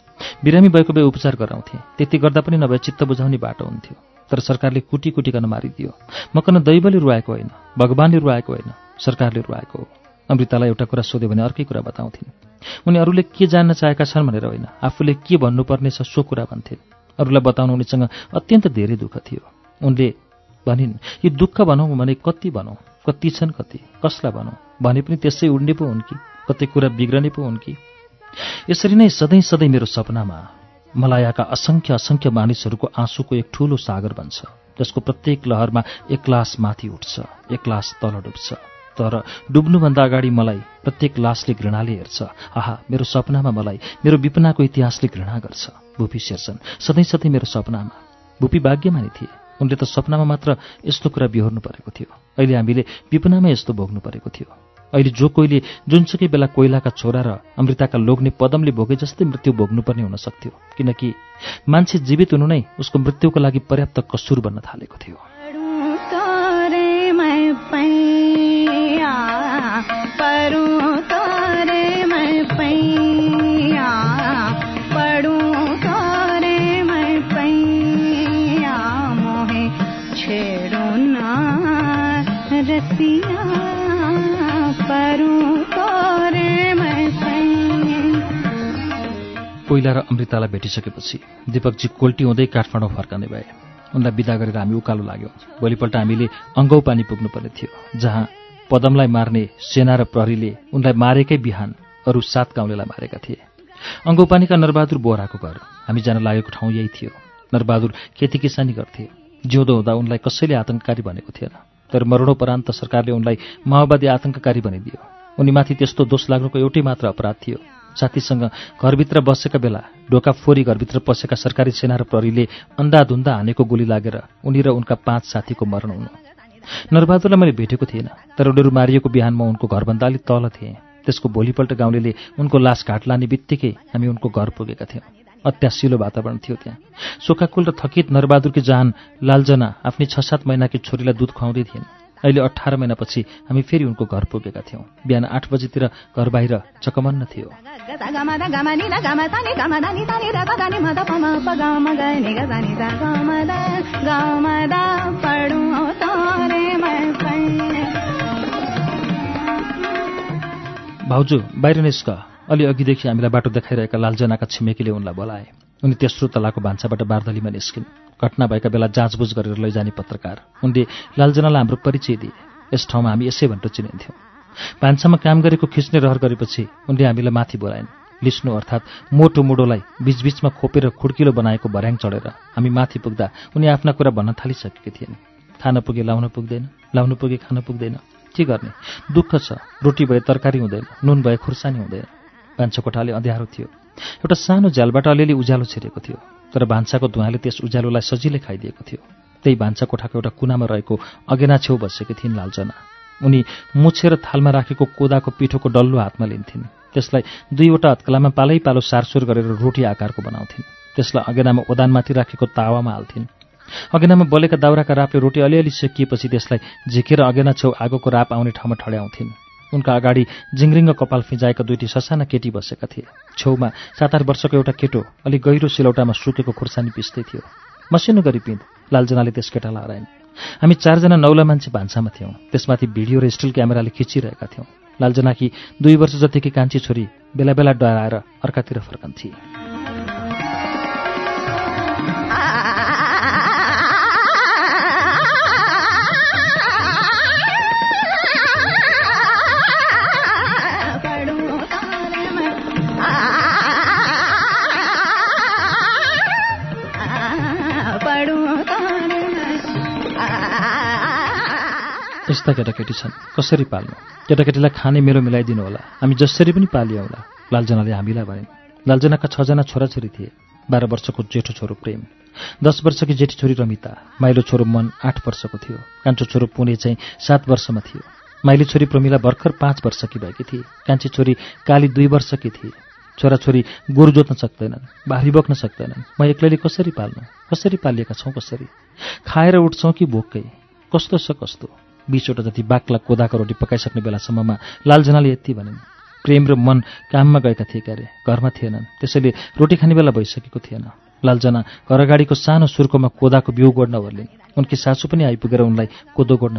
बिरामी भएको भए उपचार गराउँथे। त्यति गर्दा पनि नभए चित्त बुझाउने बाटो हुन्थ्यो। तर सरकारले कुटी कुटिकन मारिदियो। म कन दैवले रुवाएको होइन भगवानले रुवाएको होइन सरकारले रुवाएको हो। अमृतालाई एउटा कुरा सोध्यो भने अर्कै कुरा बताउँथिन्। उनी अरूले के जान्न चाहेका छन् भनेर होइन आफूले के भन्नुपर्ने छ सो कुरा भन्थिन् अरूलाई बताउन उनीसँग अत्यन्त धेरै दुःख थियो। उनले भनिन् यी दुःख भनौँ भने कति भनौँ? कति छन् कति? कसलाई भनौँ? भने पनि त्यसै उड्ने पो हुन् कि? कति कुरा बिग्रने पो हुन् कि? यसरी नै सधैँ सधैँ मेरो सपनामा मलायाका असङ्ख्य असङ्ख्य मानिसहरूको आँसुको एक ठूलो सागर बन्छ। जसको प्रत्येक लहरमा एक लास माथि उठ्छ एक लास तल डुब्छ। तर डुब्नुभन्दा अगाडि मलाई प्रत्येक लासले घृणाले हेर्छ। आहा मेरो सपनामा मलाई मेरो विपनाको इतिहासले घृणा गर्छ। भूपी शेर्छन् सधैँ सधैँ मेरो सपनामा। भूपी भाग्यमानी थिए। उनले त सपनामा मात्र यस्तो कुरा बिहोर्नु परेको थियो। अहिले हामीले विपनामै यस्तो भोग्नु परेको थियो। अहिले जो कोहीले जुनसुकै बेला कोइलाका छोरा र अमृताका लोग्ने पदमले भोगे जस्तै मृत्यु भोग्नुपर्ने हुन सक्थ्यो। किनकि मान्छे जीवित हुनु नै उसको मृत्युको लागि पर्याप्त कसुर बन्न थालेको थियो। पढूं अमृतालाई भेटिसकेपछि दीपकजी कोल्टी हुँदै काठमाडौँ फर्काने भए। उनलाई विदा गरेर हामी उकालो लाग्यौँ। भोलिपल्ट हामीले अङ्गौ पानी पुग्नुपर्ने थियो जहाँ पदमलाई मार्ने सेना र प्रहरीले उनलाई मारेकै बिहान अरू सात गाउँलेलाई मारेका थिए। अङ्गौपानीका नरबहादुर बोहराको घर हामी जान लागेको ठाउँ यही थियो। नरबहादुर खेती किसानी गर्थे। जिउँदो हुँदा उनलाई कसैले आतङ्ककारी भनेको थिएन। तर मरणोपरान्त सरकारले उनलाई माओवादी आतङ्ककारी भनिदियो। उनीमाथि त्यस्तो दोष लाग्नुको एउटै मात्र अपराध थियो। साथीसँग घरभित्र बसेका बेला ढोका फोरी घरभित्र पसेका सरकारी सेना र प्रहरीले अन्धाधुन्दा हानेको गोली लागेर उनी र उनका पाँच साथीको मरण हुनु। नरबहादुरलाई मैले भेटेको थिएन तर उनीहरू मारिएको बिहानमा उनको घरभन्दा अलिक तल थिएँ। त्यसको भोलिपल्ट गाउँले उनको लास घाट लाने बित्तिकै हामी उनको घर पुगेका थियौँ। अत्यासिलो वातावरण थियो त्यहाँ। शोकाकुल र थकित नरबहादुरकी जहान लालजना आफ्नै छ सात महिनाकी छोरीलाई दुध खुवाउँदै थिइन्। अहिले अठार महिनापछि हामी फेरि उनको घर पुगेका थियौँ। बिहान आठ बजीतिर घर बाहिर चकमन्न थियो। भाउजू बाहिर निस्क। अलि अघिदेखि हामीलाई बाटो देखाइरहेका लालजनाका छिमेकीले उनलाई बोलाए। उनी तेस्रो तलाको भान्साबाट बार्दलीमा निस्किन्। घटना भएका बेला जाँचबुझ गरेर लैजाने पत्रकार। उनले लालजनालाई हाम्रो परिचय दिए। यस ठाउँमा हामी यसै भनेर चिनिन्थ्यौँ। भान्सामा काम गरेको खिच्ने रहर गरेपछि उनले हामीलाई माथि बोलाइन्। लिस्नु अर्थात् मोटो मुडोलाई बीचबीचमा खोपेर खुड्किलो बनाएको भर्याङ चढेर हामी माथि पुग्दा उनी आफ्ना कुरा भन्न थालिसकेकी थिइन् खान पुगे लाउन पुग्दैन। लाउनु पुगे खान पुग्दैन। के गर्ने? दुःख छ। रोटी भए तरकारी हुँदैन। नुन भए खुर्सानी हुँदैन। भान्सा कोठाले अँध्यारो थियो। एउटा सानो झ्यालबाट अलिअलि उज्यालो छिरेको थियो तर भान्साको धुवाँले त्यस उज्यालोलाई सजिलै खाइदिएको थियो। त्यही भान्सा कोठाको एउटा कुनामा रहेको अगेना छेउ बसेकी थिइन् लालजना उनी मुछेर थालमा राखेको कोदाको पिठोको डल्लो हातमा लिन्थिन्। त्यसलाई दुईवटा हत्कलामा पालै पालो सारसुर गरेर रोटी आकारको बनाउँथिन्। त्यसलाई अगेनामा ओदानमाथि राखेको तावामा हाल्थिन्। अगेनामा बलेका दाउराका रापले रोटी अलिअलि सेकिएपछि त्यसलाई झिकेर अगेना छेउ आगोको राप आउने ठाउँमा ठड्याउँथिन्। उनका अगाडि जिङ्रिङ्ग कपाल फिजाएका दुईटी ससाना केटी बसेका थिए। छेउमा सात आठ वर्षको एउटा केटो अलिक गहिरो सिलौटामा सुकेको खुर्सानी पिस्दै थियो। मसिनो गरी पिँध लालजनाले त्यस केटालाई हराइन्। हामी चारजना नौला मान्छे भान्सामा थियौँ। त्यसमाथि भिडियो र स्टिल क्यामेराले खिचिरहेका थियौँ। लालजनाकी दुई वर्ष जतिकी कान्छी छोरी बेला बेला डराएर अर्कातिर फर्कन्थे। यस्ता केटाकेटी छन्। कसरी पाल्नु? केटाकेटीलाई खाने मेरो मिलाइदिनु होला। हामी जसरी पनि पालियो होला। लालजनाले हामीलाई भनिन् लालजनाका छजना छोराछोरी थिए। बाह्र वर्षको जेठो छोरो प्रेम। दस वर्षकी जेठी छोरी रमिता। माइलो छोरो मन आठ वर्षको थियो। कान्छो छोरो पुणे चाहिँ सात वर्षमा थियो। माइली छोरी प्रमिला भर्खर पाँच वर्षकी भएकी थिए। कान्छी छोरी काली दुई वर्षकी थिए। छोराछोरी गोरु जोत्न सक्दैनन् बारी बोक्न सक्दैनन्। म एक्लैले कसरी पाल्नु? कसरी पालिएका छौँ कसरी? खाएर उठ्छौँ कि भोकै? कस्तो छ कस्तो? बिसवटा जति बाक्ला कोदाको रोटी पकाइसक्ने बेलासम्ममा लालजनाले यति भनिन् प्रेम र मन काममा गएका थिए क्यारे घरमा थिएनन्। त्यसैले रोटी खाने बेला भइसकेको थिएन लालजना घर अगाडिको सानो सुर्कोमा कोदाको बिउ गोड्न ओर्लिन्। उनकी सासु पनि आइपुगेर उनलाई कोदो गोड्न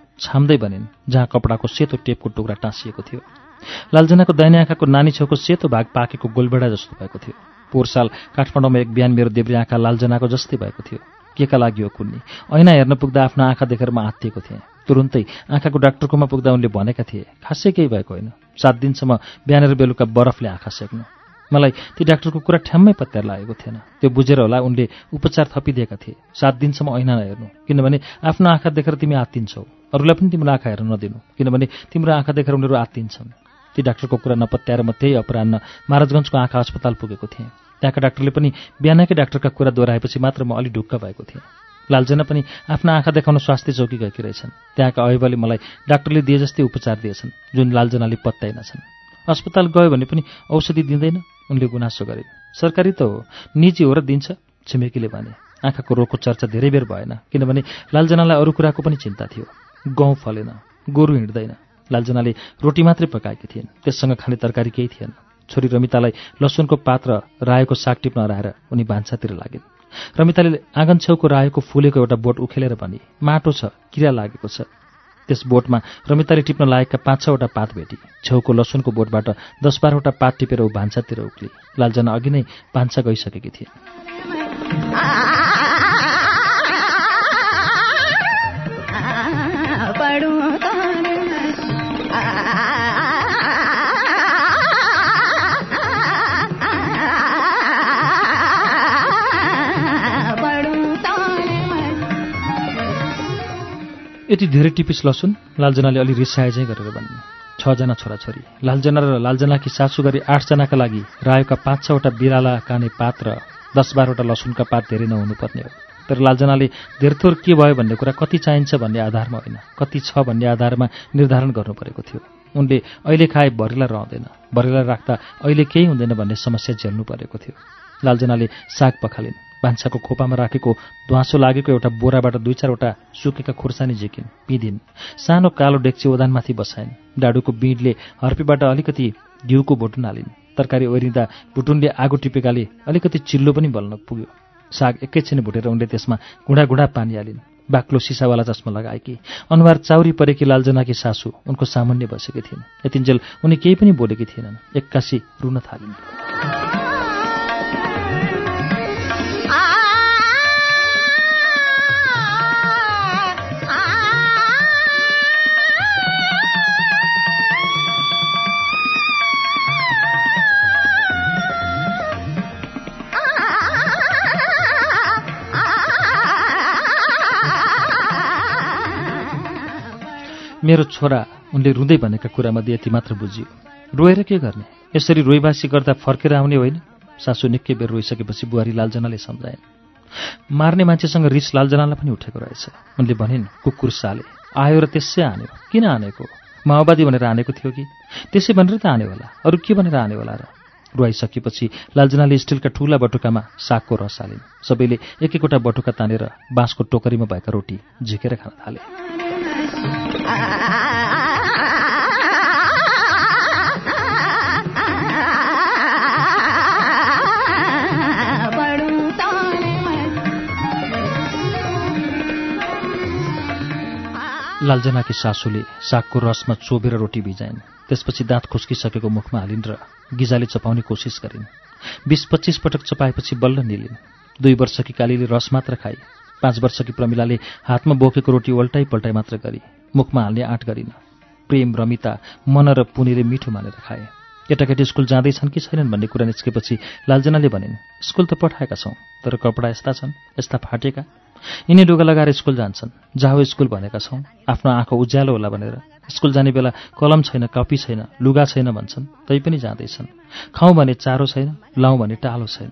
छाम्दै भनिन् जहाँ कपडाको सेतो टेपको टुक्रा टाँसिएको थियो। लालजनाको दाहिने आँखाको नानी छेउको सेतो भाग पाकेको गोलबेडा जस्तो भएको थियो। पोहोर साल काठमाडौँमा एक बिहान मेरो देब्रे आँखा लालजनाको जस्तै भएको थियो। के का लागि हो कुन्नी? ऐना हेर्न पुग्दा आफ्नो आँखा देखेर म आत्तिएको थिएँ। तुरुन्तै आँखाको डाक्टरकोमा पुग्दा उनले भनेका थिए खासै केही भएको होइन। सात दिनसम्म बिहान र बेलुका बरफले आँखा सेक्नु। मलाई ती डाक्टरको कुरा ठ्याम्मै पत्यार लागेको थिएन। त्यो बुझेर होला उनले उपचार थपिदिएका थिए। सात दिनसम्म ऐना नहेर्नु। किनभने आफ्नो आँखा देखेर तिमी आत्तिन्छौ। अरूलाई पनि तिम्रो आँखा हेर्न नदिनु। किनभने तिम्रो आँखा देखेर उनीहरू आत्तिन्छन्। ती डाक्टरको कुरा नपत्याएर म त्यही अपरान्न महाराजगञ्जको आँखा अस्पताल पुगेको थिएँ। त्यहाँका डाक्टरले पनि बिहानकै डाक्टरका कुरा दोहोऱ्याएपछि मात्र म अलि ढुक्क भएको थिएँ। लालजना पनि आफ्ना आँखा देखाउन स्वास्थ्य चौकी गएकी रहेछन्। त्यहाँका अयबले मलाई डाक्टरले दिए जस्तै उपचार दिएछन् जुन लालजनाले पत्याइनछन् अस्पताल गयो भने पनि औषधि दिँदैन। उनले गुनासो गरिन् सरकारी त हो। निजी हो र दिन्छ छिमेकीले भने। आँखाको रोगको चर्चा धेरै बेर भएन किनभने लालजनालाई अरू कुराको पनि चिन्ता थियो। गहुँ फलेन गोरु हिँड्दैन। लालजनाले रोटी मात्रै पकाएकी थिइन्। त्यससँग खाने तरकारी केही थिएन। छोरी रमितालाई लसुनको पात र रायोको साग टिप्न हराएर उनी भान्सातिर लागिन्। रमिताले आँगन छेउको रायोको फुलेको एउटा बोट उखेलेर भनी माटो छ किरा लागेको छ। त्यस बोटमा रमिताले टिप्न लागेका पाँच छवटा पात भेटी। छेउको लसुनको बोटबाट दस बाह्रवटा पात टिपेर ऊ भान्सातिर उक्ली। लालजना अघि नै भान्सा गइसकेकी थिए। यति धेरै टिपिस लसुन लालजनाले अलि रिसाए चाहिँ गरेर भन्नु छजना छोराछोरी लालजना र लालजनाकी सासु गरी आठजनाका लागि रायोका पाँच छवटा बिराला काने पात र दस बाह्रवटा लसुनका पात धेरै नहुनुपर्ने हो। तर लालजनाले धेरथोर के भयो भन्ने कुरा कति चाहिन्छ भन्ने आधारमा होइन कति छ भन्ने आधारमा निर्धारण गर्नु परेको थियो। उनले अहिले खाए भरेलाई रहँदैन भरेलाई राख्दा अहिले केही हुँदैन भन्ने समस्या झेल्नु परेको थियो। लालजनाले साग पखालिन्। भान्साको खोपामा राखेको ध्वाँसो लागेको एउटा बोराबाट दुई चारवटा सुकेका खुर्सानी झिकिन् पिँधिन्। सानो कालो डेक्ची ओदानमाथि बसाइन्। डाडुको बिँडले हर्पीबाट अलिकति घिउको भुटुन हालिन् तरकारी ओरिँदा भुटुनले आगो टिपेकाले अलिकति चिल्लो पनि बल्न पुग्यो। साग एकैछिन भुटेर उनले त्यसमा गुडा गुडा पानी हालिन्। बाक्लो सिसावाला चस्मा लगाएकी अनुहार चाउरी परेकी लालजनाकी सासु उनको सामुन्य बसेकी थिइन्। यतिन्जेल उनी केही पनि बोलेकी थिएनन्। एक्कासी रुन थालिन्। मेरो छोरा उनले रुँदै भनेका कुरामध्ये यति मात्र बुझियो। रोएर के गर्ने? यसरी रोइबासी गर्दा फर्केर आउने होइन? सासु निकै बेर रोइसकेपछि बुहारी लालजनाले सम्झाइन् मार्ने मान्छेसँग रिस लालजनालाई पनि उठेको रहेछ। उनले भनिन् कुकुर साले आयो र त्यसै हान्यो किन हानेको माओवादी भनेर हानेको थियो कि? त्यसै भनेर त हान्यो होला। अरू के भनेर हान्यो होला र? रुवाइसकेपछि लालजनाले स्टिलका ठुला बटुकामा सागको रस हालिन्। सबैले एक एकवटा बटुका तानेर बाँसको टोकरीमा भएका रोटी झिकेर खान थाले। लालजनाकी सासूले सागको रसमा चोबेर रोटी भिजाइन्। त्यसपछि दाँत खुस्किसकेको मुखमा हालिन् र गिजाले चपाउने कोसिस गरिन्। बिस पच्चिस पटक चपाएपछि बल्ल निलिन्। दुई वर्षकी कालीले रस मात्र खाई। पाँच वर्षकी प्रमिलाले हातमा बोकेको रोटी उल्टाइ पल्टाइ मात्र गरी मुखमा हाल्ने आँट गरिन्। प्रेम रमिता मन र पुनीले मिठो मानेर खाए। केटाकेटी स्कुल जाँदैछन् कि छैनन् भन्ने कुरा निस्केपछि लालजनाले भनिन् स्कुल त पठाएका छौँ तर कपडा यस्ता छन् यस्ता फाटेका। यिनी लुगा लगाएर स्कुल जान्छन् जाओ स्कुल भनेका छौँ आफ्नो आँखा उज्यालो होला भनेर। स्कुल जाने बेला कलम छैन कपी छैन लुगा छैन भन्छन् तैपनि जाँदैछन्। खाउँ भने चारो छैन लाउँ भने टालो छैन।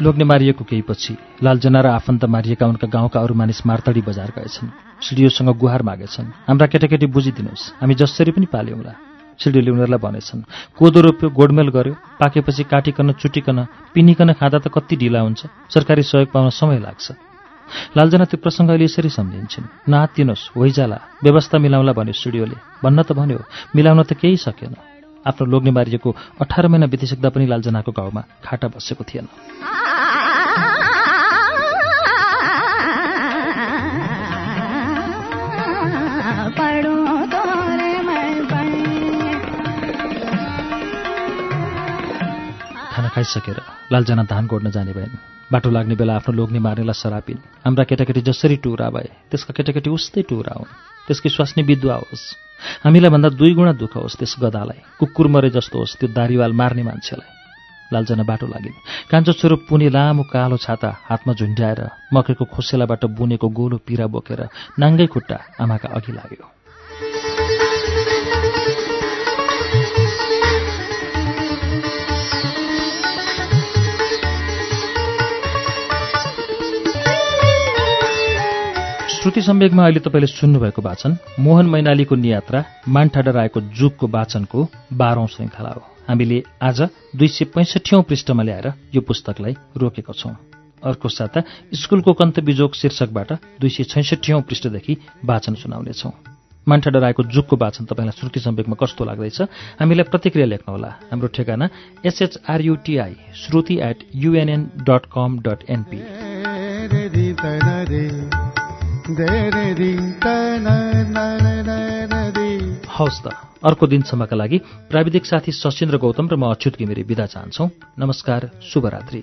लोग्ने मारिएको केही पछि लालजना र आफन्त मारिएका उनका गाउँका अरू मानिस मार्तडी बजार गएछन्। सिडिओसँग गुहार मागेछन्। हाम्रा केटाकेटी बुझिदिनुहोस् हामी जसरी पनि पाल्यौँला सिडिओले उनीहरूलाई भनेछन्। कोदो रोप्यो गोडमेल गर्यो पाकेपछि काटिकन चुटिकन पिनिकन खाँदा त कति ढिला हुन्छ। सरकारी सहयोग पाउन समय लाग्छ। लालजना त्यो प्रसङ्ग अहिले यसरी सम्झिन्छन्। नहात्तिनुहोस् होइजाला व्यवस्था मिलाउला भन्यो सिडिओले भन्न त भन्यो मिलाउन त केही सकेन। आफ्नो लोग्ने मारिएको अठार महिना बितिसक्दा पनि लालजनाको गाउँमा खाटा बसेको थिएन। खाना खाइसकेर लालजना धान गोड्न जाने भएन। बाटो लाग्ने बेला आफ्नो लोग्ने मार्नेलाई सरापिन्। हाम्रा केटाकेटी जसरी टुरा भए त्यसका केटाकेटी उस्तै टुरा हुन्। त्यसकी स्वास्नी विधवा होस्। हामीलाई भन्दा दुई गुणा दुःख होस् त्यस गदालाई कुकुर मरे जस्तो होस् त्यो दारीवाल मार्ने मान्छेलाई। लालजना बाटो लाग्यो कान्छो छोरो पुने लामो कालो छाता हातमा झुन्ड्याएर मकैको खोसेलाबाट बुनेको गोलो पिरा बोकेर नाङ्गै खुट्टा आमाका अघि लाग्यो। श्रुति सम्वेकमा अहिले तपाईँले सुन्नुभएको वाचन मोहन मैनालीको नियात्रा मान्ठाडर आएको जुगको वाचनको बाह्रौं श्रृङ्खला हो। हामीले आज दुई सय पैँसठीौं पृष्ठमा ल्याएर यो पुस्तकलाई रोकेको छौं। अर्को साता स्कुलको कन्त बिजोग शीर्षकबाट दुई सय छैसठीौं पृष्ठदेखि वाचन सुनाउनेछौं। मान्ठाडर आएको जुगको वाचन तपाईँलाई श्रुति सम्वेकमा कस्तो लाग्दैछ हामीलाई प्रतिक्रिया लेख्नुहोला। हाम्रो ठेगाना S H R U T I Shruti at UNN dot com dot NP हवस् त। अर्को दिनसम्मका लागि प्राविधिक साथी सशिन्द्र गौतम र म अच्युत घिमिरे विदा चाहन्छौ। नमस्कार शुभरात्रि।